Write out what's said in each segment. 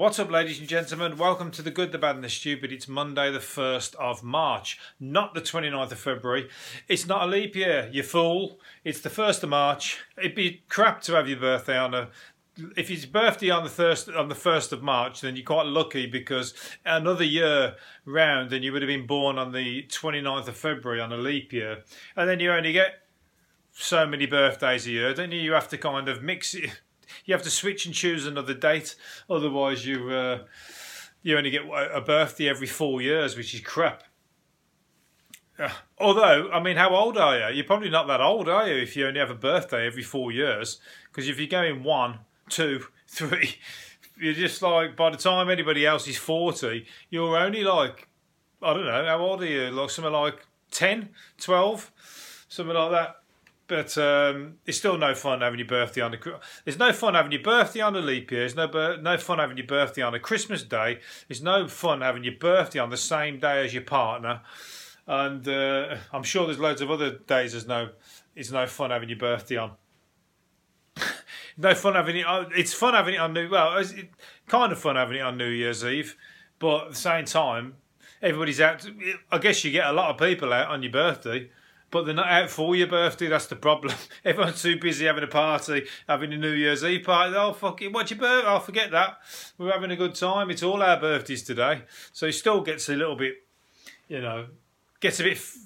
What's up, ladies and gentlemen? Welcome to the Good, the Bad, and the Stupid. It's Monday, the 1st of March, not the 29th of February. It's not a leap year, you fool. It's the 1st of March. It'd be crap to have your birthday on a. If it's birthday on the first on the first of March, then you're quite lucky because another year round, then you would have been born on the 29th of February on a leap year, and then you only get so many birthdays a year. Then you have to kind of mix it you have to switch and choose another date. Otherwise, you uh, you only get a birthday every four years, which is crap. Uh, although, I mean, how old are you? You're probably not that old, are you? If you only have a birthday every four years, because if you're going one, two, three, you're just like by the time anybody else is forty, you're only like I don't know how old are you? Like something like 10, 12, something like that. But um, it's still no fun having your birthday on the. There's no fun having your birthday on a leap year. There's no no fun having your birthday on a Christmas day. It's no fun having your birthday on the same day as your partner. And uh, I'm sure there's loads of other days. There's no. It's no fun having your birthday on. no fun having it. On, it's fun having it on New. Well, it's kind of fun having it on New Year's Eve, but at the same time, everybody's out. I guess you get a lot of people out on your birthday but they're not out for your birthday. That's the problem. Everyone's too busy having a party, having a New Year's Eve party. Oh, fuck it. What's your birthday? I'll oh, forget that. We're having a good time. It's all our birthdays today. So it still gets a little bit, you know, gets a bit f-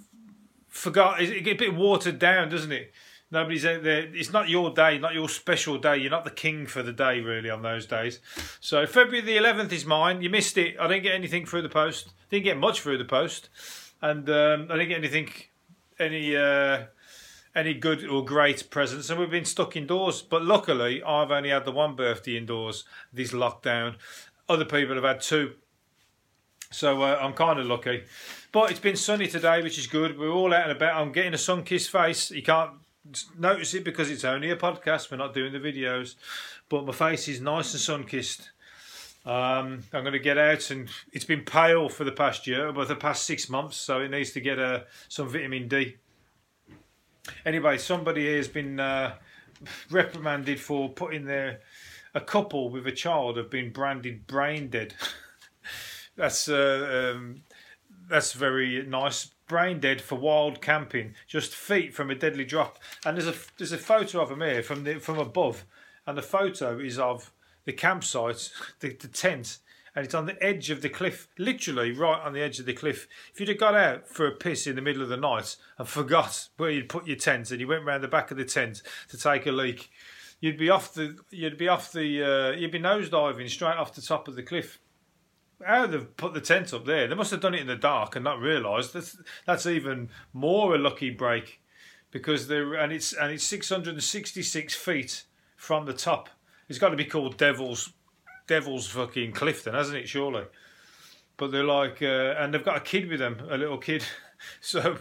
forgot. It gets a bit watered down, doesn't it? Nobody's out there. It's not your day, not your special day. You're not the king for the day, really, on those days. So February the 11th is mine. You missed it. I didn't get anything through the post. Didn't get much through the post. And um, I didn't get anything any uh, any good or great presents, and we've been stuck indoors. But luckily, I've only had the one birthday indoors this lockdown. Other people have had two, so uh, I'm kind of lucky. But it's been sunny today, which is good. We're all out and about. I'm getting a sun-kissed face. You can't notice it because it's only a podcast. We're not doing the videos, but my face is nice and sun-kissed. Um, I'm going to get out, and it's been pale for the past year, but the past six months, so it needs to get uh, some vitamin D. Anyway, somebody here has been uh, reprimanded for putting their a couple with a child have been branded brain dead. that's uh, um, that's very nice. Brain dead for wild camping, just feet from a deadly drop. And there's a there's a photo of them here from the from above, and the photo is of the campsite, the, the tent, and it's on the edge of the cliff, literally right on the edge of the cliff. If you'd have got out for a piss in the middle of the night and forgot where you'd put your tent, and you went round the back of the tent to take a leak, you'd be off the you'd be off the uh, you'd be nosediving straight off the top of the cliff. How they've put the tent up there? They must have done it in the dark and not realised. That's that's even more a lucky break, because they're and it's and it's 666 feet from the top it's got to be called Devil's Devil's fucking Clifton, hasn't it? Surely. But they're like, uh, and they've got a kid with them, a little kid. so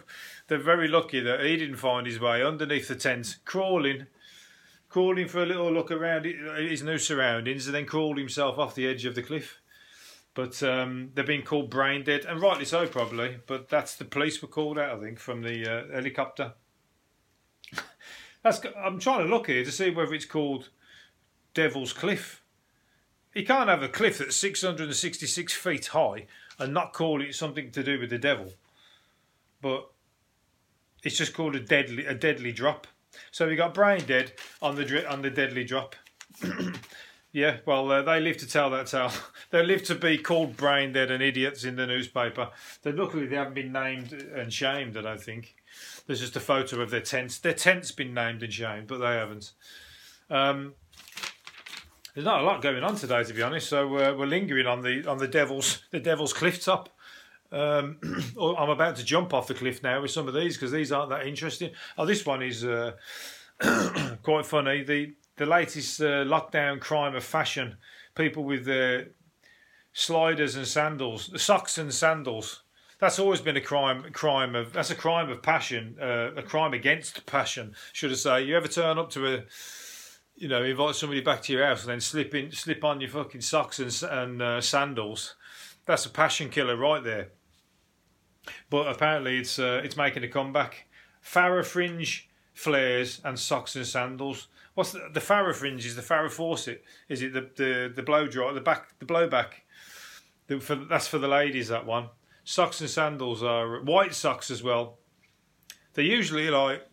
they're very lucky that he didn't find his way underneath the tent, crawling, crawling for a little look around his new surroundings, and then crawled himself off the edge of the cliff. But um, they're being called brain dead, and rightly so, probably. But that's the police were called out, I think, from the uh, helicopter. that's. I'm trying to look here to see whether it's called Devil's Cliff. He can't have a cliff that's 666 feet high and not call it something to do with the devil. But it's just called a deadly a deadly drop. So we got brain dead on the on the deadly drop. yeah, well, uh, they live to tell that tale. they live to be called brain dead and idiots in the newspaper. They luckily they haven't been named and shamed. I don't think. There's just a photo of their tents. Their tent's been named and shamed, but they haven't. Um, there's not a lot going on today, to be honest. So uh, we're lingering on the on the devil's the devil's cliff top. Um, I'm about to jump off the cliff now with some of these because these aren't that interesting. Oh, this one is uh, quite funny. The the latest uh, lockdown crime of fashion. People with uh, sliders and sandals, the socks and sandals. That's always been a crime. Crime of that's a crime of passion. Uh, a crime against passion, should I say? You ever turn up to a you know, invite somebody back to your house and then slip in, slip on your fucking socks and, and uh, sandals. That's a passion killer right there. But apparently, it's uh, it's making a comeback. Farrah fringe flares and socks and sandals. What's the, the Farrah fringe? Is the Farrah Fawcett? Is it the the the blow dry? The back the blowback? The, for, that's for the ladies. That one. Socks and sandals are white socks as well. They're usually like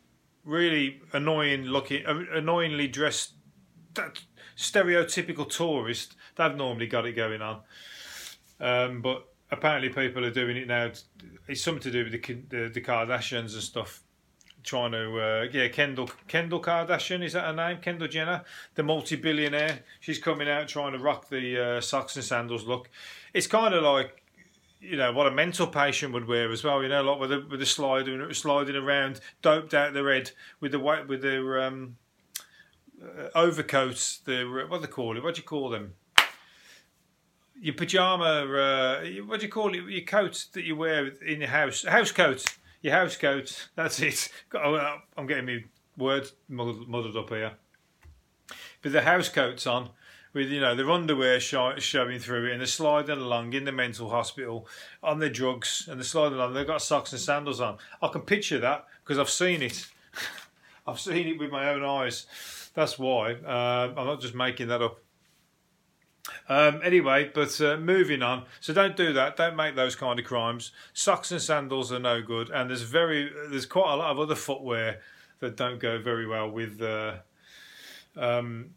really annoying looking, uh, annoyingly dressed, that stereotypical tourist. They've normally got it going on, um, but apparently people are doing it now. It's something to do with the the, the Kardashians and stuff. Trying to uh, yeah, Kendall Kendall Kardashian is that her name? Kendall Jenner, the multi-billionaire. She's coming out trying to rock the uh, socks and sandals look. It's kind of like you know what a mental patient would wear as well. You know, like with the with the sliding sliding around, doped out their head with the white with their um, uh, overcoats. The what do they call it? What do you call them? Your pajama. Uh, what do you call it? Your coats that you wear in your house. House coats. Your house coats. That's it. I'm getting me words muddled up here. But the house coats on with you know their underwear show, showing through it and they're sliding along in the mental hospital on their drugs and they're sliding along. They've got socks and sandals on. I can picture that because I've seen it. I've seen it with my own eyes. That's why uh, I'm not just making that up. Um, anyway, but uh, moving on. So don't do that. Don't make those kind of crimes. Socks and sandals are no good, and there's very there's quite a lot of other footwear that don't go very well with. Uh, um,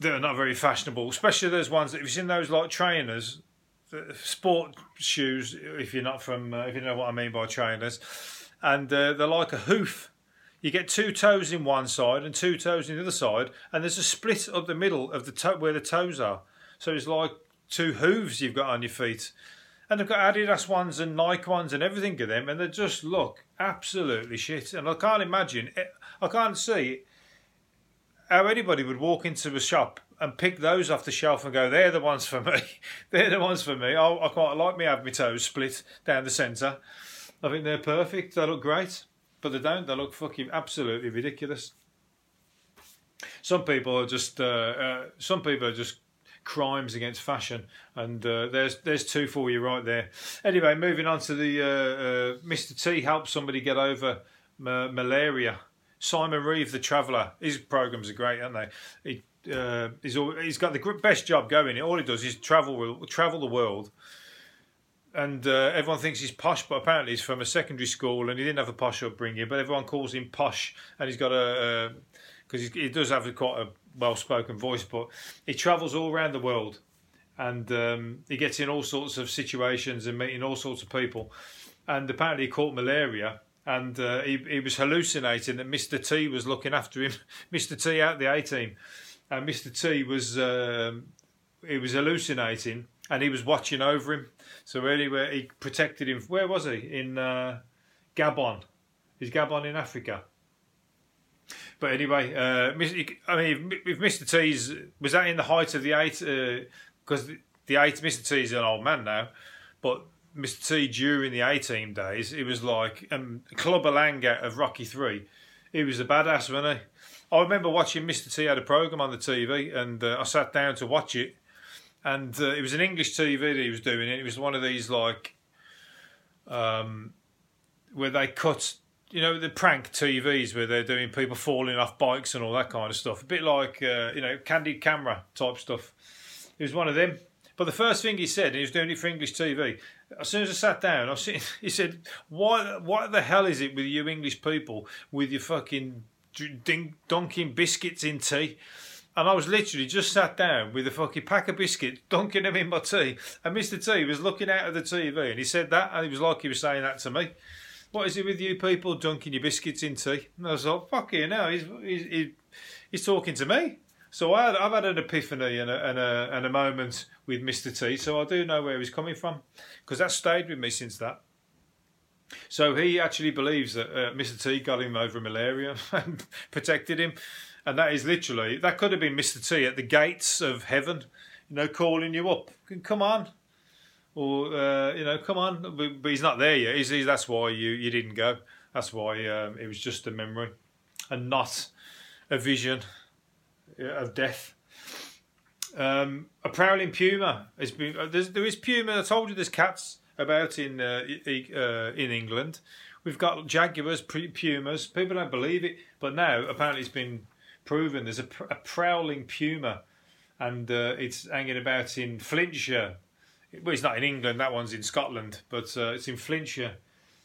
that are not very fashionable, especially those ones that if you've seen those like trainers, sport shoes. If you're not from, uh, if you know what I mean by trainers, and uh, they're like a hoof. You get two toes in one side and two toes in the other side, and there's a split up the middle of the toe where the toes are. So it's like two hooves you've got on your feet. And they've got Adidas ones and Nike ones and everything of them, and they just look absolutely shit. And I can't imagine, eh, I can't see how anybody would walk into a shop and pick those off the shelf and go, they're the ones for me. they're the ones for me. I, I quite like me have my toes split down the centre. I think they're perfect. They look great, but they don't. They look fucking absolutely ridiculous. Some people are just. Uh, uh, some people are just crimes against fashion, and uh, there's there's two for you right there. Anyway, moving on to the uh, uh, Mr T helps somebody get over malaria Simon Reeve, the traveller, his programs are great, aren't they? He, uh, he's all, he's got the best job going. All he does is travel travel the world, and uh, everyone thinks he's posh, but apparently he's from a secondary school and he didn't have a posh upbringing. But everyone calls him posh, and he's got a because he does have quite a well spoken voice, but he travels all around the world, and um, he gets in all sorts of situations and meeting all sorts of people. And apparently he caught malaria and uh, he, he was hallucinating that Mr. T was looking after him. Mr. T out the A team, and Mr. T was um, he was hallucinating, and he was watching over him. So anyway, he protected him. Where was he? In uh, Gabon. Is Gabon in Africa? But anyway, uh, I mean, if Mr. T's was that in the height of the eight, because uh, the eight, Mr. T's an old man now, but Mr. T during the A team days, it was like um, Clubber Lang out of Rocky Three. He was a badass, wasn't he? I remember watching Mr. T had a program on the TV, and uh, I sat down to watch it. And uh, it was an English TV that he was doing it. It was one of these like, um, where they cut, you know, the prank TVs where they're doing people falling off bikes and all that kind of stuff. A bit like, uh, you know, candid camera type stuff. It was one of them. But the first thing he said, he was doing it for English TV. As soon as I sat down, I seen, he said, "Why? What the hell is it with you English people with your fucking ding, dunking biscuits in tea?" And I was literally just sat down with a fucking pack of biscuits, dunking them in my tea. And Mr. T was looking out of the TV and he said that, and he was like he was saying that to me. What is it with you people dunking your biscuits in tea? And I was like, fuck you, now he's, he's, he's talking to me. So I have had an epiphany and a, and a, and a moment with Mr. T, so I do know where he's coming from because that stayed with me since that. So he actually believes that uh, Mr. T got him over malaria and protected him, and that is literally that could have been Mr. T at the gates of heaven, you know, calling you up. Come on, or uh, you know, come on. But he's not there yet. He's, he's, that's why you you didn't go. That's why um, it was just a memory, and not a vision of death. Um, a prowling puma has been. Uh, there is puma. I told you there's cats about in uh, uh, in England. We've got jaguars, pumas. People don't believe it, but now apparently it's been proven. There's a, pr- a prowling puma, and uh, it's hanging about in Flintshire. Well, it's not in England. That one's in Scotland, but uh, it's in Flintshire.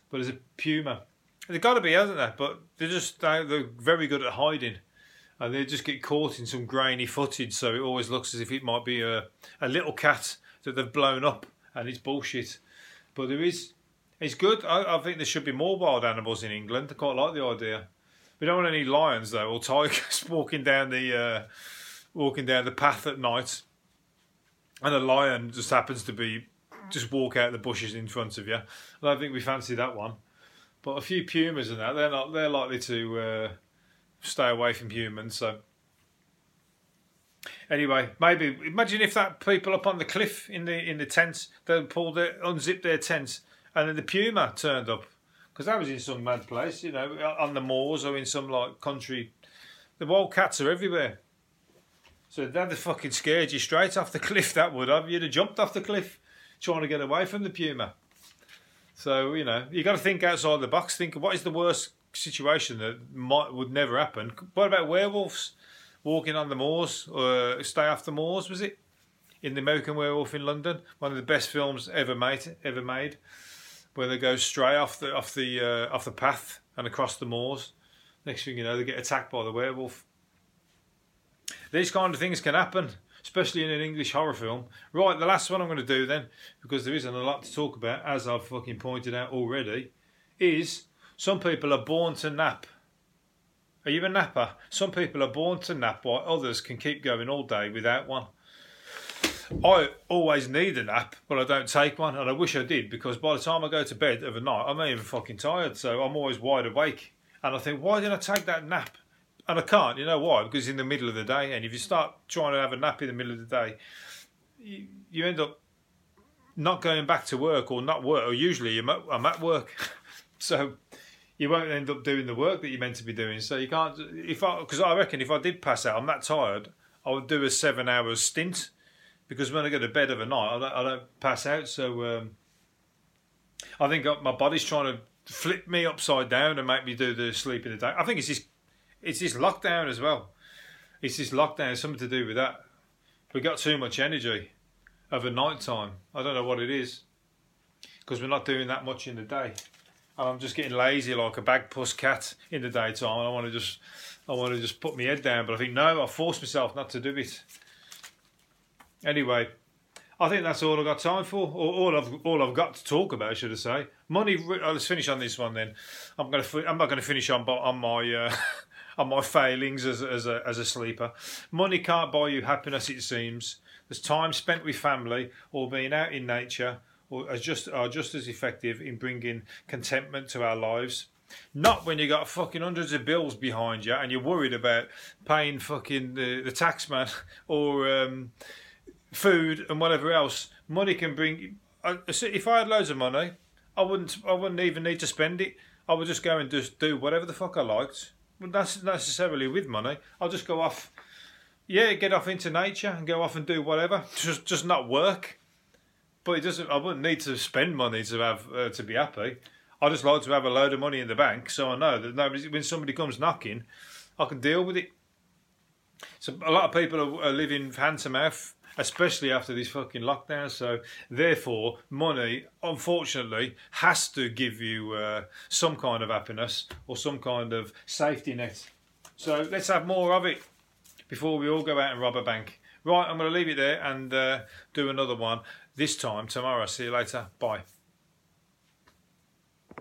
But there's a puma. They've got to be, hasn't there? But they're just they're very good at hiding, and they just get caught in some grainy footage. So it always looks as if it might be a a little cat that they've blown up, and it's bullshit. But there is, it's good. I, I think there should be more wild animals in England. I quite like the idea. We don't want any lions though, or tigers walking down the uh, walking down the path at night, and a lion just happens to be just walk out the bushes in front of you. I don't think we fancy that one. But a few pumas and that, they're not they're likely to uh, stay away from humans. So anyway, maybe imagine if that people up on the cliff in the in the tents they pulled it, unzipped their tents, and then the puma turned up because that was in some mad place, you know, on the moors or in some like country. The wild cats are everywhere. So that'd have fucking scared you straight off the cliff. That would have. You'd have jumped off the cliff trying to get away from the puma. So you know you got to think outside the box. Think what is the worst situation that might would never happen. What about werewolves walking on the moors or stay off the moors? Was it in the American Werewolf in London? One of the best films ever made. Ever made where they go stray off the off the uh, off the path and across the moors. Next thing you know, they get attacked by the werewolf. These kind of things can happen, especially in an English horror film. Right, the last one I'm going to do then, because there isn't a lot to talk about, as I've fucking pointed out already, is some people are born to nap. Are you a napper? Some people are born to nap while others can keep going all day without one. I always need a nap, but I don't take one, and I wish I did because by the time I go to bed of a night, I'm not even fucking tired, so I'm always wide awake. And I think, why didn't I take that nap? And I can't. You know why? Because it's in the middle of the day, and if you start trying to have a nap in the middle of the day, you, you end up not going back to work or not work. Or usually I'm at work, so you won't end up doing the work that you're meant to be doing. So you can't. If I because I reckon if I did pass out, I'm that tired. I would do a seven hours stint because when I go to bed of a night, I don't, I don't pass out. So um, I think my body's trying to flip me upside down and make me do the sleep in the day. I think it's this, it's this lockdown as well. It's this lockdown, something to do with that. We got too much energy over night time. I don't know what it is because we're not doing that much in the day. And I'm just getting lazy like a Bagpuss cat in the daytime. I want to just, I want to just put my head down. But I think no, I force myself not to do it. Anyway, I think that's all I've got time for, or all I've all I've got to talk about, I should I say? Money. Oh, let's finish on this one then. I'm gonna. I'm not gonna finish on on my. Uh, on my failings as, as, a, as a sleeper. Money can't buy you happiness, it seems. There's time spent with family or being out in nature or are just, are just as effective in bringing contentment to our lives. Not when you got fucking hundreds of bills behind you and you're worried about paying fucking the, the tax man or um, food and whatever else. Money can bring. If I had loads of money, I wouldn't. I wouldn't even need to spend it. I would just go and just do whatever the fuck I liked. That's necessarily with money. I'll just go off. Yeah, get off into nature and go off and do whatever. Just, just not work. But it doesn't. I wouldn't need to spend money to have uh, to be happy. I just like to have a load of money in the bank, so I know that nobody, when somebody comes knocking, I can deal with it. So a lot of people are, are living hand to mouth especially after this fucking lockdown. So, therefore, money, unfortunately, has to give you uh, some kind of happiness or some kind of safety net. So, let's have more of it before we all go out and rob a bank. Right, I'm going to leave it there and uh, do another one this time tomorrow. See you later. Bye.